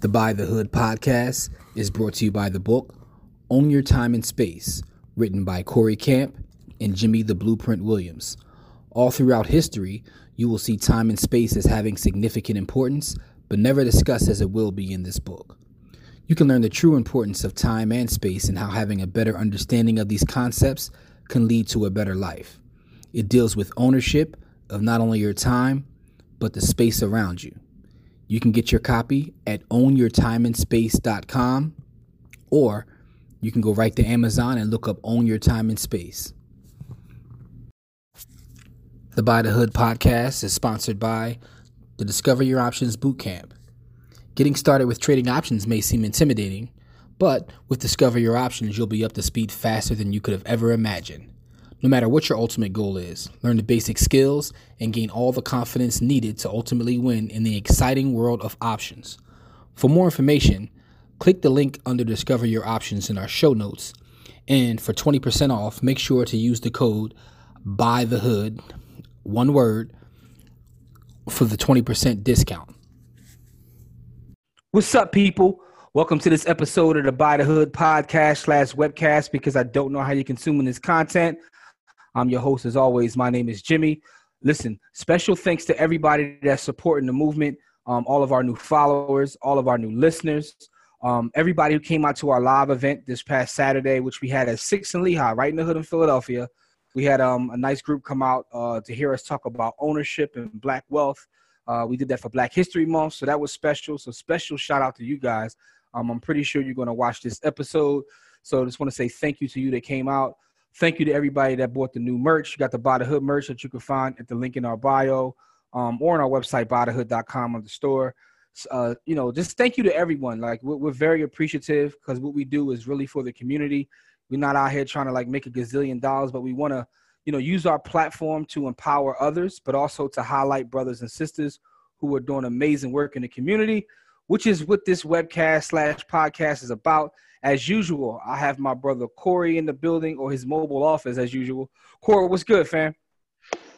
The Buy the Hood podcast is brought to you by the book Own Your Time and Space, written by Corey Camp and Jimmy the Blueprint Williams. All throughout history, you will see time and space as having significant importance, but never discussed as it will be in this book. You can learn the true importance of time and space and how having a better understanding of these concepts can lead to a better life. It deals with ownership of not only your time, but the space around you. You can get your copy at ownyourtimeandspace.com or you can go right to Amazon and look up Own Your Time and Space. The Buy the Hood podcast is sponsored by the Discover Your Options Bootcamp. Getting started with trading options may seem intimidating, but with Discover Your Options, you'll be up to speed faster than you could have ever imagined. No matter what your ultimate goal is, learn the basic skills and gain all the confidence needed to ultimately win in the exciting world of options. For more information, click the link under Discover Your Options in our show notes. And for 20% off, make sure to use the code BUY the hood, one word, for the 20% discount. What's up, people? Welcome to this episode of the Buy the Hood podcast slash webcast because I don't know how you're consuming this content. I'm your host as always. My name is Jimmy. Listen, special thanks to everybody that's supporting the movement, um, all of our new followers, all of our new listeners, um, everybody who came out to our live event this past Saturday, which we had at Six and Lehigh, right in the hood in Philadelphia. We had um, a nice group come out uh, to hear us talk about ownership and black wealth. Uh, we did that for Black History Month, so that was special. So special shout out to you guys. Um, I'm pretty sure you're going to watch this episode. So I just want to say thank you to you that came out. Thank you to everybody that bought the new merch. You got the the Hood merch that you can find at the link in our bio um, or on our website, buythehood.com of the store. Uh, you know, just thank you to everyone. Like, we're, we're very appreciative because what we do is really for the community. We're not out here trying to like make a gazillion dollars, but we want to, you know, use our platform to empower others, but also to highlight brothers and sisters who are doing amazing work in the community, which is what this webcast slash podcast is about. As usual, I have my brother Corey in the building or his mobile office as usual. Corey, what's good, fam?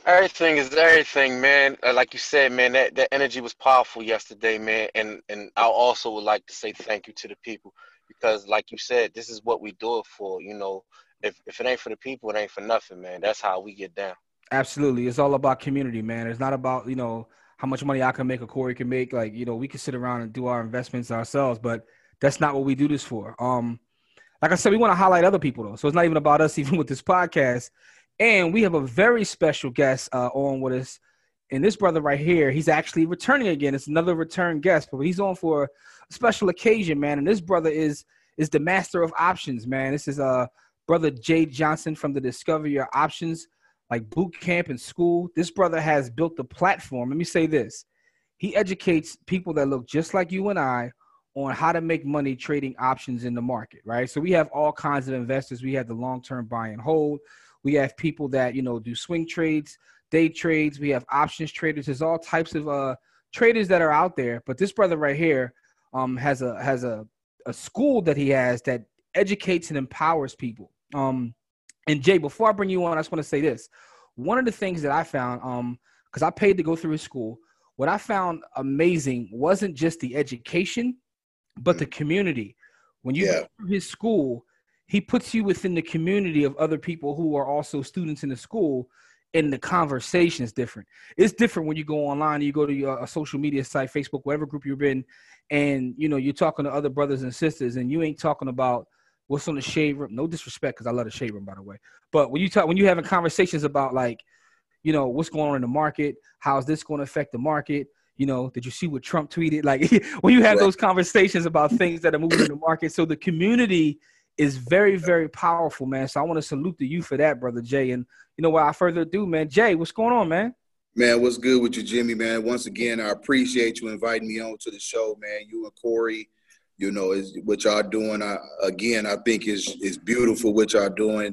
Everything is everything, man. Uh, like you said, man, that, that energy was powerful yesterday, man. And and I also would like to say thank you to the people because, like you said, this is what we do it for. You know, if if it ain't for the people, it ain't for nothing, man. That's how we get down. Absolutely, it's all about community, man. It's not about you know how much money I can make or Corey can make. Like you know, we can sit around and do our investments ourselves, but that's not what we do this for. Um, like I said, we want to highlight other people though, so it's not even about us, even with this podcast. And we have a very special guest uh, on with us. And this brother right here, he's actually returning again. It's another return guest, but he's on for a special occasion, man. And this brother is is the master of options, man. This is uh brother Jay Johnson from the Discover Your Options like boot camp and school. This brother has built the platform. Let me say this. He educates people that look just like you and I on how to make money trading options in the market, right? So we have all kinds of investors. We have the long-term buy and hold. We have people that, you know, do swing trades, day trades. We have options traders. There's all types of uh traders that are out there. But this brother right here um has a has a a school that he has that educates and empowers people. Um and Jay, before I bring you on, I just want to say this. One of the things that I found, um, because I paid to go through his school, what I found amazing wasn't just the education, but the mm. community. When you yeah. go through his school, he puts you within the community of other people who are also students in the school, and the conversation is different. It's different when you go online, you go to your, a social media site, Facebook, whatever group you're in, and you know you're talking to other brothers and sisters, and you ain't talking about what's on the shade room. No disrespect, because I love the shade room, by the way. But when you talk, when you having conversations about like, you know, what's going on in the market, how's this going to affect the market? You know, did you see what Trump tweeted? Like when you have those conversations about things that are moving in the market, so the community is very, very powerful, man. So I want to salute to you for that, brother Jay. And you know, without further ado, man, Jay, what's going on, man? Man, what's good with you, Jimmy? Man, once again, I appreciate you inviting me on to the show, man. You and Corey you know, is what y'all doing. I, again, I think is is beautiful what y'all doing.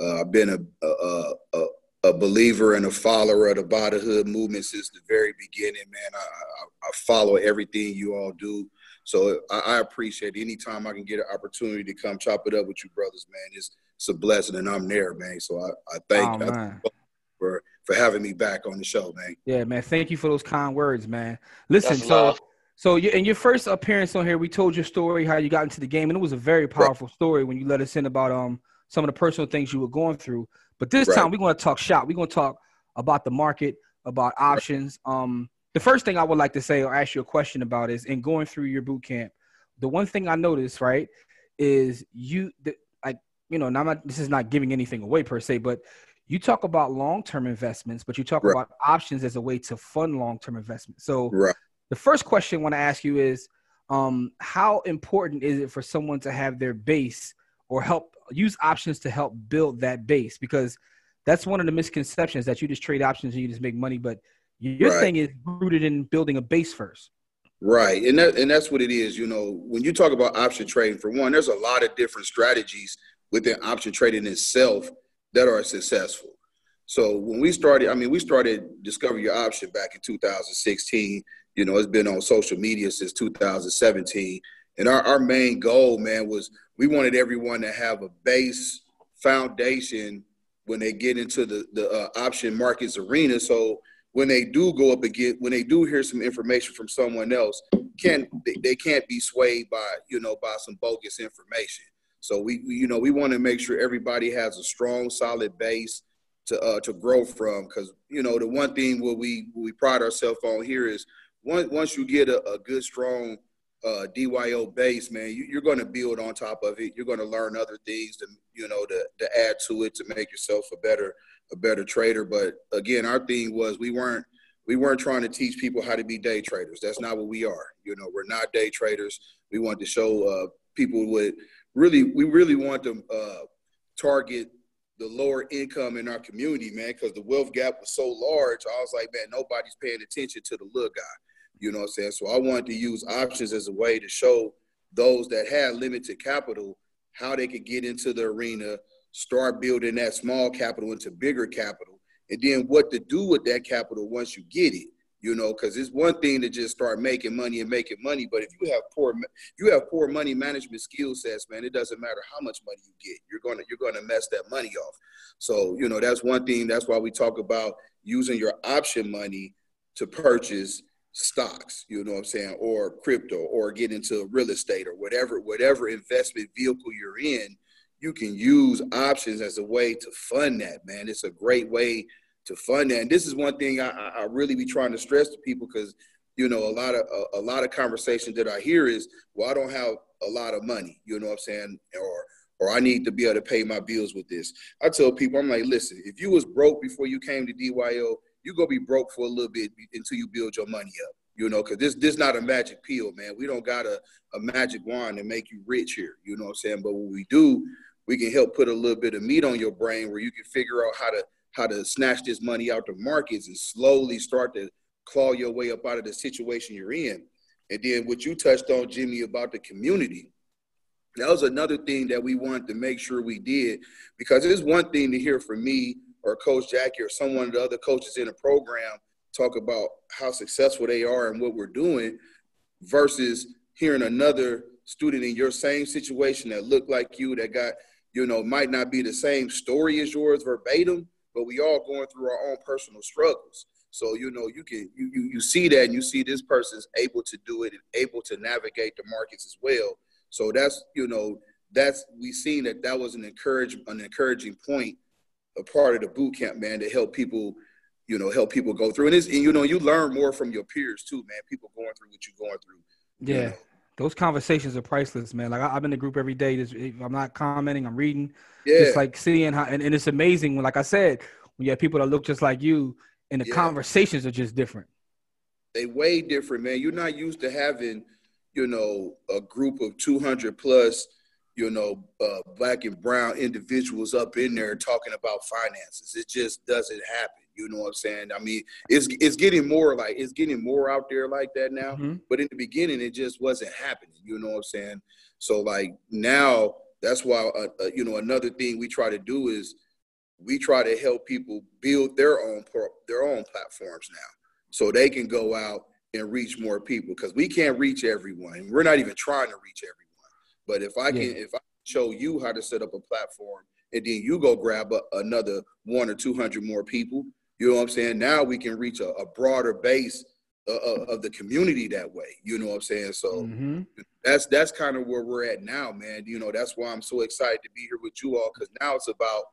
Uh, I've been a, a, a, a believer and a follower of the Buy the Hood movement since the very beginning, man. I, I, I follow everything you all do. So I, I, appreciate it. Anytime I can get an opportunity to come chop it up with you brothers, man, it's, it's a blessing and I'm there, man. So I, I thank oh, you for, for having me back on the show, man. Yeah, man. Thank you for those kind words, man. Listen, That's so love. So in your first appearance on here, we told your story how you got into the game, and it was a very powerful right. story when you let us in about um some of the personal things you were going through. But this right. time we're going to talk shop. We're going to talk about the market, about options. Right. Um, the first thing I would like to say or ask you a question about is in going through your boot camp, the one thing I noticed right is you the, like you know, not this is not giving anything away per se, but you talk about long-term investments, but you talk about options as a way to fund long-term investments. So the first question I want to ask you is um, how important is it for someone to have their base or help use options to help build that base? Because that's one of the misconceptions that you just trade options and you just make money, but your right. thing is rooted in building a base first. Right, and that and that's what it is. You know, when you talk about option trading, for one, there's a lot of different strategies within option trading itself that are successful. So when we started, I mean, we started Discover Your Option back in 2016. You know, it's been on social media since 2017. And our, our main goal, man, was we wanted everyone to have a base foundation when they get into the, the uh, option markets arena. So when they do go up again, when they do hear some information from someone else, can they, they can't be swayed by you know by some bogus information. So we, you know we want to make sure everybody has a strong, solid base to uh, to grow from. Because you know the one thing what we what we pride ourselves on here is once once you get a, a good strong uh, DYO base, man, you, are going to build on top of it. You're going to learn other things to you know to to add to it to make yourself a better a better trader. But again, our thing was we weren't we weren't trying to teach people how to be day traders. That's not what we are. You know, we're not day traders. We want to show uh, people what really we really want to uh, target the lower income in our community, man, because the wealth gap was so large. I was like, man, nobody's paying attention to the little guy. You know what I'm saying? So I wanted to use options as a way to show those that had limited capital how they could get into the arena, start building that small capital into bigger capital, and then what to do with that capital once you get it. You know, because it's one thing to just start making money and making money, but if you have poor you have poor money management skill sets, man, it doesn't matter how much money you get, you're gonna you're gonna mess that money off. So you know that's one thing. That's why we talk about using your option money to purchase stocks, you know what I'm saying, or crypto or get into real estate or whatever, whatever investment vehicle you're in, you can use options as a way to fund that, man. It's a great way to fund that. And this is one thing I, I really be trying to stress to people because, you know, a lot of a, a lot of conversation that I hear is, well, I don't have a lot of money, you know what I'm saying? Or or I need to be able to pay my bills with this. I tell people, I'm like, listen, if you was broke before you came to DYO, you're gonna be broke for a little bit until you build your money up. You know, because this this not a magic pill, man. We don't got a, a magic wand to make you rich here. You know what I'm saying? But what we do, we can help put a little bit of meat on your brain where you can figure out how to how to snatch this money out the markets and slowly start to claw your way up out of the situation you're in. And then what you touched on, Jimmy, about the community. That was another thing that we wanted to make sure we did because it's one thing to hear from me or Coach Jackie or someone of the other coaches in the program talk about how successful they are and what we're doing versus hearing another student in your same situation that looked like you that got you know might not be the same story as yours verbatim but we all going through our own personal struggles. So you know you can you you, you see that and you see this person's able to do it and able to navigate the markets as well. So that's you know that's we seen that that was an encourage an encouraging point a part of the boot camp, man, to help people, you know, help people go through. And it's, and, you know, you learn more from your peers too, man. People going through what you're going through. Yeah. You know. Those conversations are priceless, man. Like I, am in the group every day. Just, I'm not commenting. I'm reading. Yeah. Just like seeing how, and, and it's amazing when, like I said, when you have people that look just like you, and the yeah. conversations are just different. They way different, man. You're not used to having, you know, a group of 200 plus you know, uh, black and brown individuals up in there talking about finances. It just doesn't happen. You know what I'm saying? I mean, it's it's getting more like it's getting more out there like that now. Mm-hmm. But in the beginning, it just wasn't happening. You know what I'm saying? So like now, that's why uh, uh, you know another thing we try to do is we try to help people build their own their own platforms now, so they can go out and reach more people because we can't reach everyone. We're not even trying to reach everyone. But if I can, yeah. if I show you how to set up a platform, and then you go grab a, another one or two hundred more people, you know what I'm saying? Now we can reach a, a broader base uh, uh, of the community that way. You know what I'm saying? So mm-hmm. that's that's kind of where we're at now, man. You know, that's why I'm so excited to be here with you all because now it's about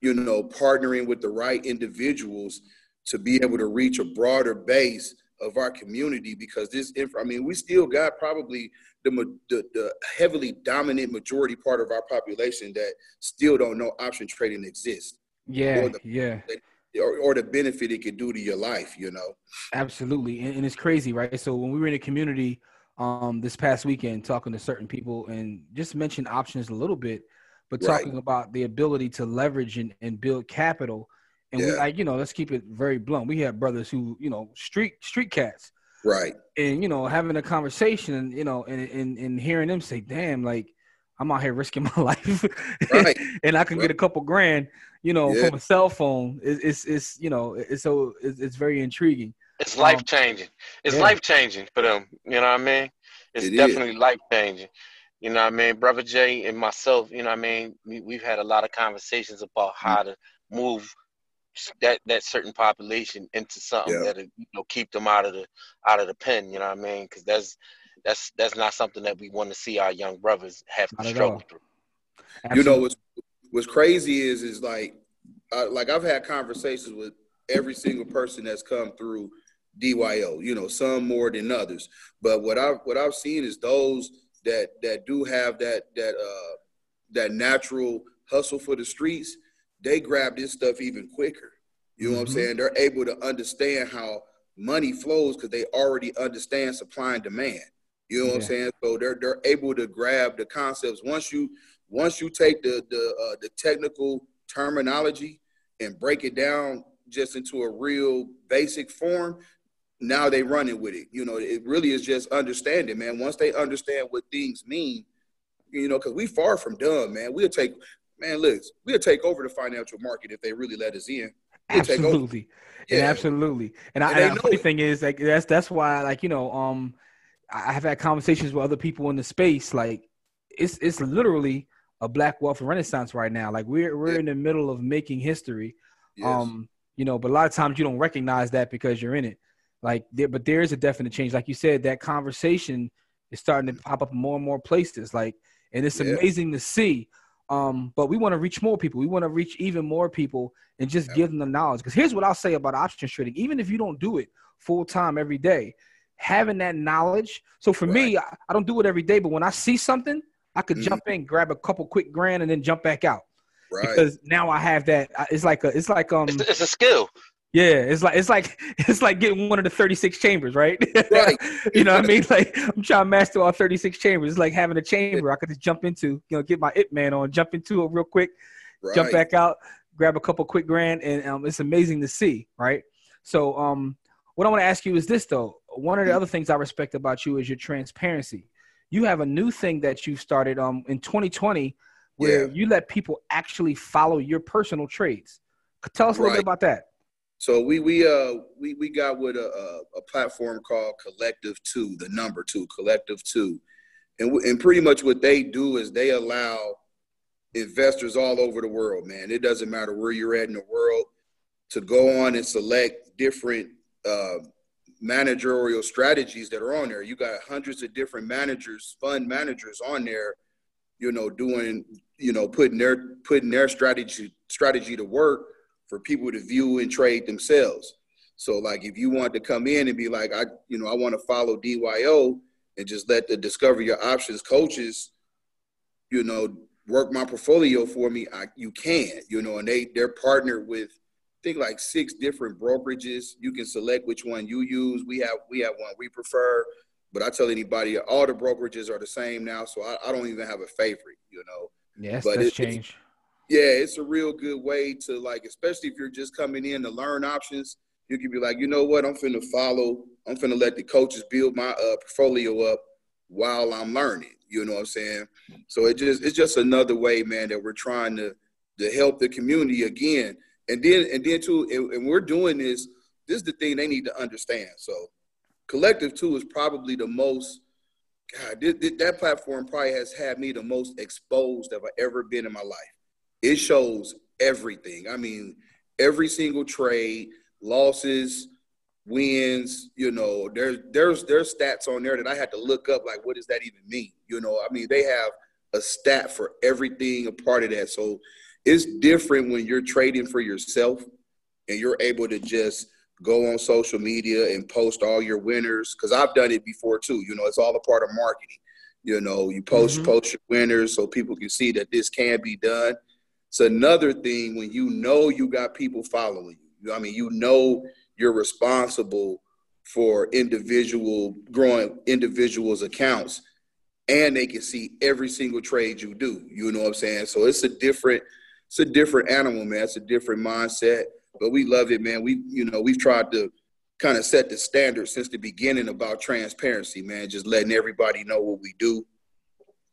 you know partnering with the right individuals to be able to reach a broader base of our community because this I mean we still got probably the, the, the heavily dominant majority part of our population that still don't know option trading exists. Yeah, the, yeah or, or the benefit it could do to your life, you know. Absolutely, and, and it's crazy, right? So when we were in a community um, this past weekend, talking to certain people, and just mentioned options a little bit, but talking right. about the ability to leverage and, and build capital. And yeah. we like, you know, let's keep it very blunt. We have brothers who, you know, street street cats. Right. And, you know, having a conversation, you know, and, and, and hearing them say, damn, like, I'm out here risking my life, right. and I can right. get a couple grand, you know, yeah. from a cell phone. It's, it's, it's you know, it's so it's, it's very intriguing. It's life um, changing. It's yeah. life changing for them. You know what I mean? It's it definitely life changing. You know what I mean? Brother Jay and myself, you know what I mean? We, we've had a lot of conversations about how mm-hmm. to move that that certain population into something yeah. that you know keep them out of the out of the pen. You know what I mean? Because that's that's that's not something that we want to see our young brothers have to struggle through. Absolutely. You know what's what's crazy is is like uh, like I've had conversations with every single person that's come through DYO. You know, some more than others, but what I've what I've seen is those that that do have that that uh that natural hustle for the streets. They grab this stuff even quicker. You know mm-hmm. what I'm mm-hmm. saying? They're able to understand how money flows because they already understand supply and demand. You know what yeah. I'm saying? So they're they're able to grab the concepts once you once you take the the uh, the technical terminology and break it down just into a real basic form. Now they running with it. You know, it really is just understanding, man. Once they understand what things mean, you know, because we far from dumb, man. We'll take, man, look, we'll take over the financial market if they really let us in. We'll absolutely, yeah. and absolutely. And, and I, and the funny thing is, like, that's that's why, like, you know, um, I have had conversations with other people in the space. Like it's it's literally a black wealth renaissance right now. Like we're we're yeah. in the middle of making history. Yes. Um, you know, but a lot of times you don't recognize that because you're in it. Like there, but there is a definite change. Like you said, that conversation is starting to pop up in more and more places. Like, and it's yeah. amazing to see. Um, but we want to reach more people. We want to reach even more people and just yeah. give them the knowledge. Because here's what I'll say about option trading: even if you don't do it full time every day, having that knowledge. So for right. me, I, I, don't do it every day, but when I see something, I could mm-hmm. jump in, grab a couple quick grand, and then jump back out. Right. Because now I have that. It's like a. It's like um. It's, it's a skill. Yeah, it's like it's like it's like getting one of the 36 chambers, right? Right. you know what I mean? Like I'm trying to master all 36 chambers. It's like having a chamber I could just jump into, you know, get my it man on, jump into it real quick, right. jump back out, grab a couple quick grand, and um, it's amazing to see, right? So um, what I want to ask you is this though. One of the other things I respect about you is your transparency. You have a new thing that you started um in 2020 where yeah. you let people actually follow your personal trades. Tell us a little right. bit about that. So we we uh we we got with a, a platform called Collective Two, the number two, Collective Two, and and pretty much what they do is they allow investors all over the world, man. It doesn't matter where you're at in the world, to go on and select different uh, managerial strategies that are on there. You got hundreds of different managers, fund managers on there, you know, doing, you know, putting their putting their strategy strategy to work for people to view and trade themselves. So like if you want to come in and be like, I, you know, I want to follow DYO and just let the discover your options coaches, you know, work my portfolio for me, I, you can, you know, and they they're partnered with think like six different brokerages. You can select which one you use. We have we have one we prefer, but I tell anybody all the brokerages are the same now, so I, I don't even have a favorite. You know. Yes, but that's it, change. Yeah, it's a real good way to like, especially if you're just coming in to learn options. You can be like, you know what, I'm finna follow. I'm finna let the coaches build my uh, portfolio up while I'm learning. You know what I'm saying? So it just it's just another way, man, that we're trying to to help the community again and then and then too, and, we're doing this. This is the thing they need to understand. So, collective two is probably the most. God, th- th- that platform probably has had me the most exposed I've ever been in my life. It shows everything. I mean, every single trade, losses, wins. You know, there's there's there's stats on there that I had to look up. Like, what does that even mean? You know, I mean, they have a stat for everything a part of that. So it's different when you're trading for yourself and you're able to just go on social media and post all your winners. Because I've done it before too. You know, it's all a part of marketing. You know, you post mm-hmm. post your winners so people can see that this can be done. It's another thing when you know you got people following you. I mean, you know you're responsible for individual growing individuals' accounts, and they can see every single trade you do. You know what I'm saying? So it's a different, it's a different animal, man. It's a different mindset, but we love it, man. We, you know, we've tried to kind of set the standard since the beginning about transparency, man. Just letting everybody know what we do.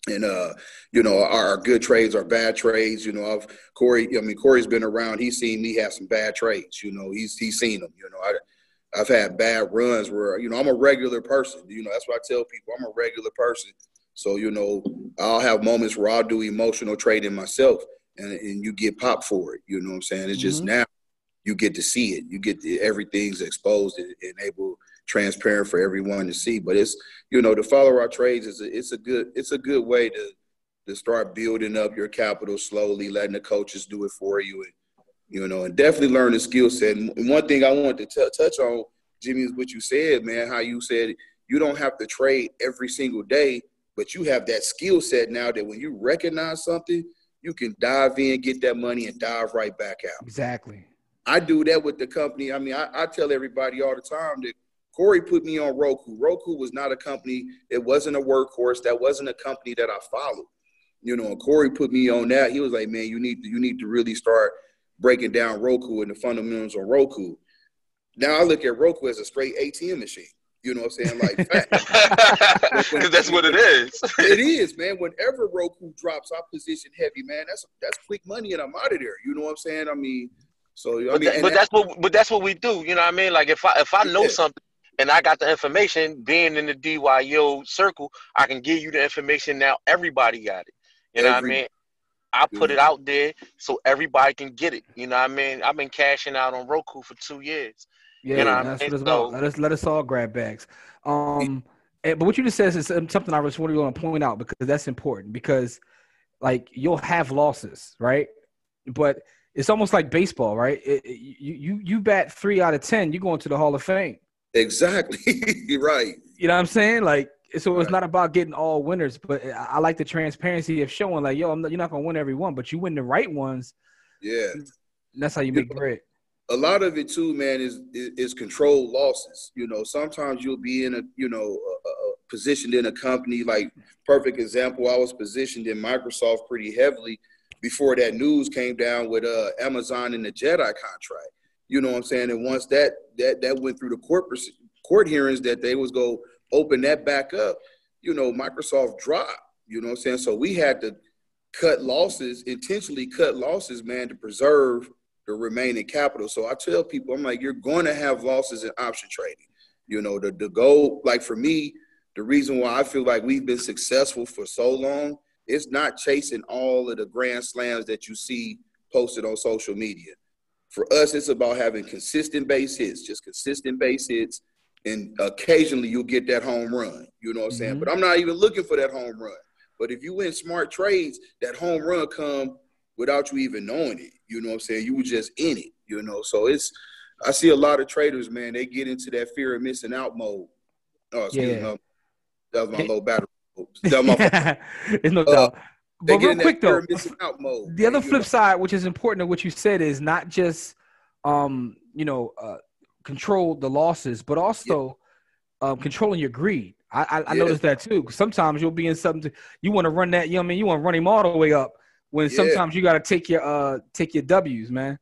And uh, you know, our, our good trades our bad trades. You know, I've Corey. I mean, Corey's been around. He's seen me have some bad trades. You know, he's he's seen them. You know, I, I've had bad runs where you know I'm a regular person. You know, that's what I tell people. I'm a regular person. So you know, I'll have moments where I'll do emotional trading myself, and and you get popped for it. You know what I'm saying? It's mm-hmm. just now you get to see it. You get to, everything's exposed and, and, able transparent for everyone to see. But it's you know to follow our trades is a, it's a good it's a good way to to start building up your capital slowly, letting the coaches do it for you, and you know, and definitely learn the skill set. And one thing I wanted to touch on, Jimmy, is what you said, man. How you said you don't have to trade every single day, but you have that skill set now that when you recognize something, you can dive in, get that money, and dive right back out. Exactly. I do that with the company. I mean, I, I tell everybody all the time that Corey put me on Roku. Roku was not a company, it wasn't a workhorse, that wasn't a company that I followed. You know, and Corey put me on that. He was like, man, you need to, you need to really start breaking down Roku and the fundamentals on Roku. Now I look at Roku as a straight ATM machine. You know what I'm saying? Like, because that's what it is. it is, man. Whenever Roku drops, I position heavy, man. That's that's quick money, and I'm out of there. You know what I'm saying? I mean, so I but, mean, that, but that's what but that's what we do. You know what I mean? Like if I if I know yeah. something and I got the information, being in the DYO circle, I can give you the information. Now everybody got it. You know Every, what I mean? I put it out there so everybody can get it. You know what I mean? I've been cashing out on Roku for two years. Yeah, you know that's what, it's about. Let us let us all grab bags. Um, but what you just said is something I just want to point out because that's important because, like, you'll have losses, right? But it's almost like baseball, right? It, it, you you you bat three out of ten, you go into the Hall of Fame. Exactly, You're right. You know what I'm saying? Like, so it's right. not about getting all winners, but I like the transparency of showing, like, yo, not, you're not gonna win every one, but you win the right ones. Yeah, that's how you make bread. A lot of it too, man, is is control losses. You know, sometimes you'll be in a you know a, a positioned in a company. Like perfect example, I was positioned in Microsoft pretty heavily before that news came down with uh, Amazon and the Jedi contract. You know what I'm saying? And once that that that went through the court court hearings that they was go open that back up, you know, Microsoft dropped. You know what I'm saying? So we had to cut losses, intentionally cut losses, man, to preserve the remaining capital. So I tell people, I'm like, you're going to have losses in option trading. You know, the the goal, like for me, the reason why I feel like we've been successful for so long it's not chasing all of the grand slams that you see posted on social media. For us, it's about having consistent base hits, just consistent base hits, and occasionally you'll get that home run. You know what I'm saying? Mm-hmm. But I'm not even looking for that home run. But if you win smart trades, that home run come without you even knowing it. You know what I'm saying? You were just in it. You know, so it's I see a lot of traders, man. They get into that fear of missing out mode. Oh, excuse yeah. me. That was my low battery it's no uh, doubt. But real quick though, mode, the other flip know? side, which is important to what you said, is not just um, you know, uh, control the losses, but also yeah. um, controlling your greed. I, I, I noticed that too. Sometimes you'll be in something you want to run that. You know I mean? You want to run him all the way up. When yeah. sometimes you got to take your uh take your W's, man.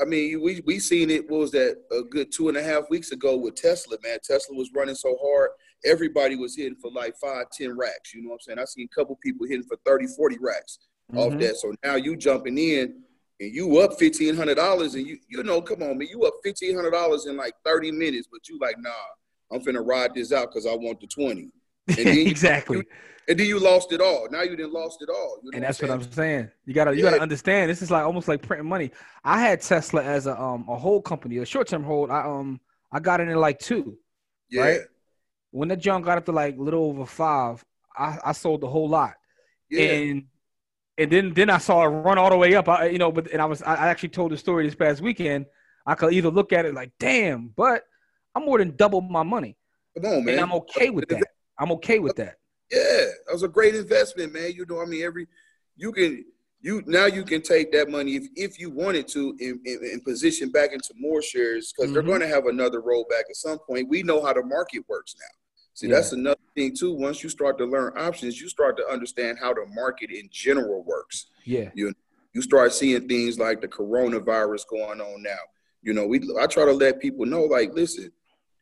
I mean, we we seen it. What was that? A good two and a half weeks ago with Tesla, man. Tesla was running so hard everybody was hitting for like five, 10 racks. You know what I'm saying? I seen a couple people hitting for 30, 40 racks mm-hmm. off that. So now you jumping in and you up fifteen hundred dollars and you you know, come on, man, you up fifteen hundred dollars in like 30 minutes, but you like, nah, I'm finna ride this out because I want the 20. And then exactly. You, and then you lost it all. Now you didn't lost it all. You know and that's what I'm, what I'm saying. You gotta you yeah. gotta understand. This is like almost like printing money. I had Tesla as a um a whole company, a short term hold. I um I got in at like two. Yeah. Right? When the junk got up to like a little over five, I, I sold the whole lot. Yeah. And and then then I saw it run all the way up. I, you know, but and I was I actually told the story this past weekend. I could either look at it like, damn, but I'm more than double my money. Come on, man. And I'm okay with that. I'm okay with that. Yeah, that was a great investment, man. You know, I mean, every you can you now you can take that money if, if you wanted to and, and, and position back into more shares because they're Mhm. going to have another rollback at some point. We know how the market works now. See, Yeah. that's another thing too. Once you start to learn options, you start to understand how the market in general works. Yeah. You start seeing things like the coronavirus going on now. You know, we I try to let people know, like, listen,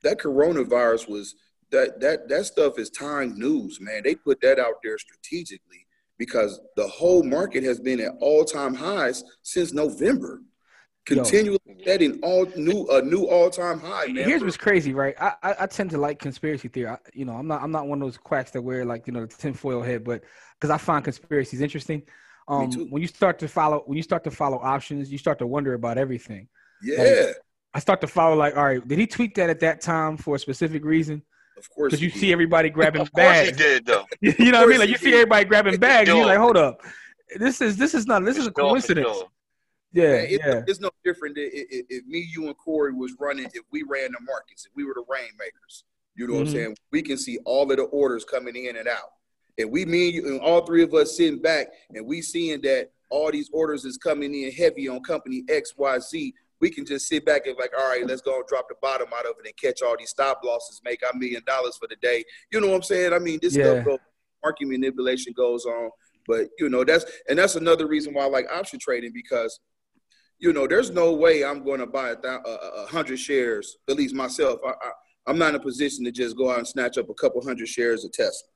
that coronavirus was that that that stuff is time news, man. They put that out there strategically because the whole market has been at all time highs since November, Yo. continually setting all new a new all time high, man. Here's what's crazy, right? I, I I tend to like conspiracy theory. I, you know, I'm not I'm not one of those quacks that wear like you know the tinfoil head, but because I find conspiracies interesting. Um, when you start to follow when you start to follow options, you start to wonder about everything. yeah, I start to follow like, all right, did he tweet that at that time for a specific reason? Of course. Because you he see did. everybody grabbing Of course he bags. did, though. you know what I mean? Like he you see everybody grabbing bags, and you're like, hold up, this is this is not this is a For sure, for coincidence. sure. Yeah, Man, it's, yeah, it's no different if, if, if me, you, and Corey was running. If we ran the markets, if we were the rainmakers, you know what Mhm. I'm saying? We can see all of the orders coming in and out. And we, me, and you, and all three of us sitting back, and we seeing that all these orders is coming in heavy on company X, Y, Z. We can just sit back and like, all right, let's go and drop the bottom out of it and catch all these stop losses, make our million dollars for the day. You know what I'm saying? I mean, this Yeah. stuff goes, market manipulation goes on. But you know, that's and that's another reason why I like option trading because you know, there's no way I'm going to buy a, thou- a, hundred shares, at least myself. I, I, I'm not in a position to just go out and snatch up a couple hundred shares of Tesla,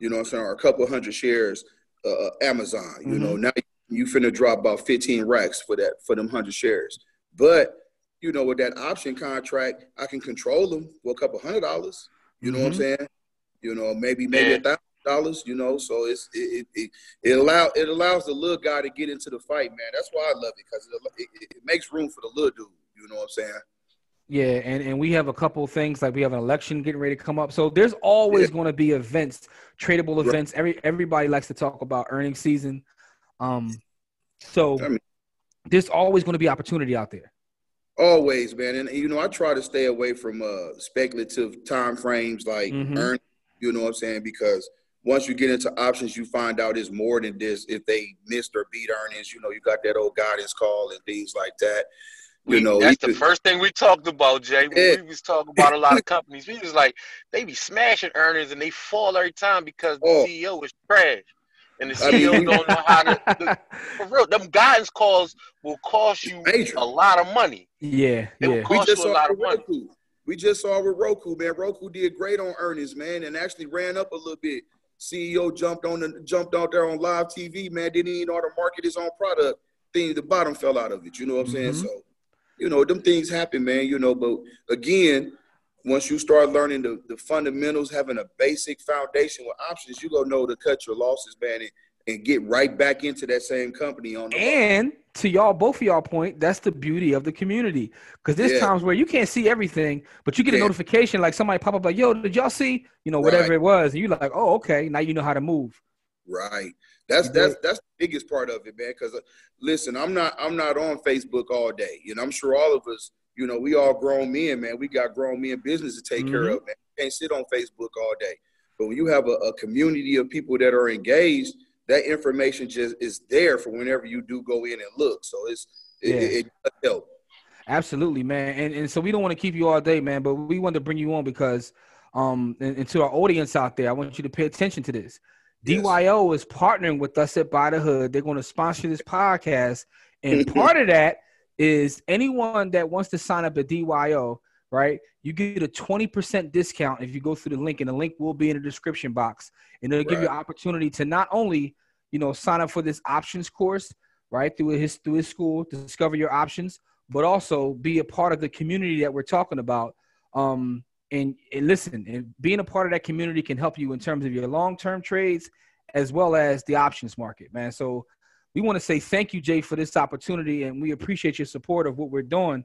you know what I'm saying, or a couple hundred shares uh, Amazon. You know, now you finna drop about 15 racks for that for them hundred shares. But you know, with that option contract, I can control them for a couple hundred dollars. You know what I'm saying? You know, maybe maybe a thousand dollars. You know, so it's it it, it it allow it allows the little guy to get into the fight, man. That's why I love it because it, it, it makes room for the little dude. You know what I'm saying? Yeah, and, and we have a couple of things like we have an election getting ready to come up. So there's always Yeah. going to be events, tradable Right. events. Every everybody likes to talk about earnings season. Um, so I mean- there's always going to be opportunity out there. Always, man. And you know, I try to stay away from uh speculative time frames like Mhm. earn. You know what I'm saying? Because once you get into options, you find out it's more than this. If they missed or beat earnings, you know, you got that old guidance call and things like that. You We, know, that's the could- first thing we talked about, Jay. When Yeah. we was talking about a lot of companies, we was like, they be smashing earnings and they fall every time because the Oh. CEO is trash. And the I mean, CEO don't know how to the- for real, them guidance calls will cost you Major. a lot of money. yeah, It will yeah. we cost just you a saw lot with of money. Roku. We just saw with Roku, man. Roku did great on earnings, man, and actually ran up a little bit. CEO jumped on the jumped out there on live TV, man. Didn't even know how to market his own product. Thing the bottom fell out of it. You know what I'm saying? Mhm. So, you know, them things happen, man. You know, but again, once you start learning the, the fundamentals, having a basic foundation with options, you gonna know to cut your losses, man, and, and get right back into that same company on And to y'all, both of y'all point, that's the beauty of the community. Because there's Yeah. times where you can't see everything, but you get a notification like somebody pop up like, "Yo, did y'all see?" You know, whatever Right. it was, and you're like, "Oh, okay." Now you know how to move. Right. That's that's that's the biggest part of it, man. Because uh, listen, I'm not I'm not on Facebook all day, and I'm sure all of us, you know, we all grown men, man. We got grown men business to take care Mhm. of, man. You can't sit on Facebook all day. But when you have a, a community of people that are engaged, that information just is there for whenever you do go in and look. So it's it, Yeah. it, it help. Absolutely, man. And and so we don't want to keep you all day, man, but we wanted to bring you on because um and, and to our audience out there, I want you to pay attention to this. Yes. DYO is partnering with us at Buy the Hood. They're going to sponsor this podcast. And part of that is anyone that wants to sign up at DYO, right? You get a 20% discount if you go through the link, and the link will be in the description box. And it'll give you an opportunity to not only, you know, sign up for this options course, right, through his through his school to discover your options, but also be a part of the community that we're talking about. Um, and, and listen, and being a part of that community can help you in terms of your long-term trades as well as the options market, man. So we want to say thank you, Jay, for this opportunity, and we appreciate your support of what we're doing.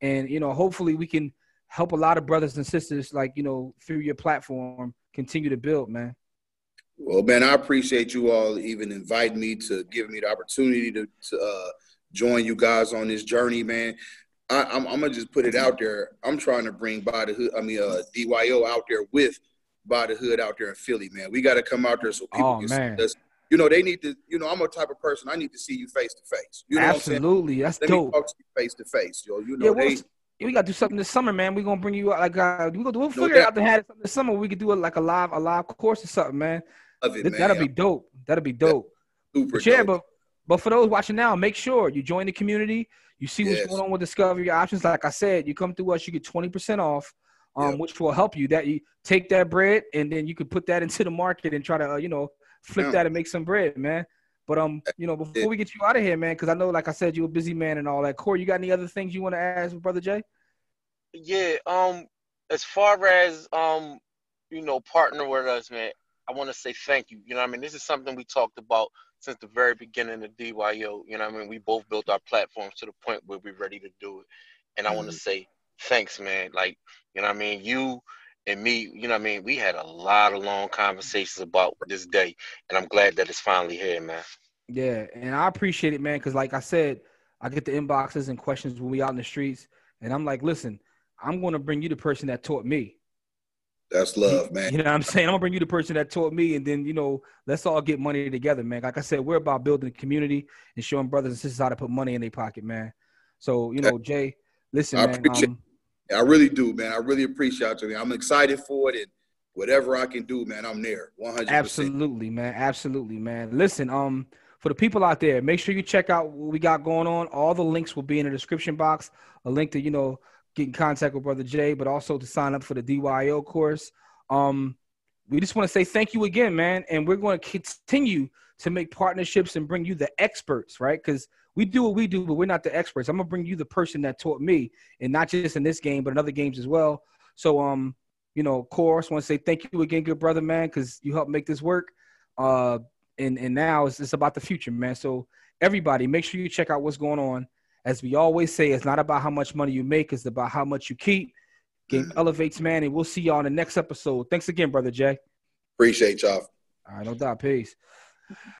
And you know, hopefully, we can help a lot of brothers and sisters, like you know, through your platform, continue to build, man. Well, man, I appreciate you all even inviting me to give me the opportunity to, to uh, join you guys on this journey, man. I, am gonna just put it out there. I'm trying to bring buy the hood. I mean, uh, DYO out there with buy the hood out there in Philly, man. We got to come out there so people oh, can man. see us. You know, they need to. You know, I'm a type of person. I need to see you face to face. You know, absolutely. That's Let dope. Talk to you face to face, yo. You know, yeah, they, we gotta do something this summer, man. We're gonna bring you out like uh, we gonna do we'll figure no out to have something this summer. We could do it like a live a live course or something, man. It, man. That'll be dope. That'll be dope. Super but yeah, dope. but but for those watching now, make sure you join the community. You see what's yes. going on with Discovery Options. Like I said, you come through us, you get twenty percent off, um, yep. which will help you. That you take that bread and then you could put that into the market and try to uh, you know flip yeah. that and make some bread, man. But um, you know, before we get you out of here, man, because I know, like I said, you're a busy man and all that. Corey, you got any other things you want to ask, brother Jay? Yeah. Um, as far as um, you know, partner with us, man. I want to say thank you. You know, I mean, this is something we talked about since the very beginning of DYO. You know, I mean, we both built our platforms to the point where we're ready to do it. And I mm-hmm. want to say thanks, man. Like, you know, I mean, you and me, you know, what I mean, we had a lot of long conversations about this day, and I'm glad that it's finally here, man. Yeah, and I appreciate it, man, because like I said, I get the inboxes and questions when we out in the streets, and I'm like, listen, I'm going to bring you the person that taught me. That's love, man. You know what I'm saying? I'm gonna bring you the person that taught me, and then you know, let's all get money together, man. Like I said, we're about building a community and showing brothers and sisters how to put money in their pocket, man. So you know, Jay, listen, I man. Um, I really do, man. I really appreciate you. I'm excited for it, and whatever I can do, man, I'm there. 100. Absolutely, man. Absolutely, man. Listen, um, for the people out there, make sure you check out what we got going on. All the links will be in the description box. A link to you know get in contact with Brother Jay, but also to sign up for the DYO course. Um, we just want to say thank you again, man. And we're going to continue to make partnerships and bring you the experts, right? Because we do what we do, but we're not the experts. I'm gonna bring you the person that taught me, and not just in this game, but in other games as well. So, um, you know, of course, want to say thank you again, good brother, man, because you helped make this work. Uh, and and now it's, it's about the future, man. So everybody, make sure you check out what's going on as we always say, it's not about how much money you make, it's about how much you keep. Game mm-hmm. elevates, man, and we'll see y'all on the next episode. Thanks again, brother Jay. Appreciate y'all. All right, no doubt. Peace.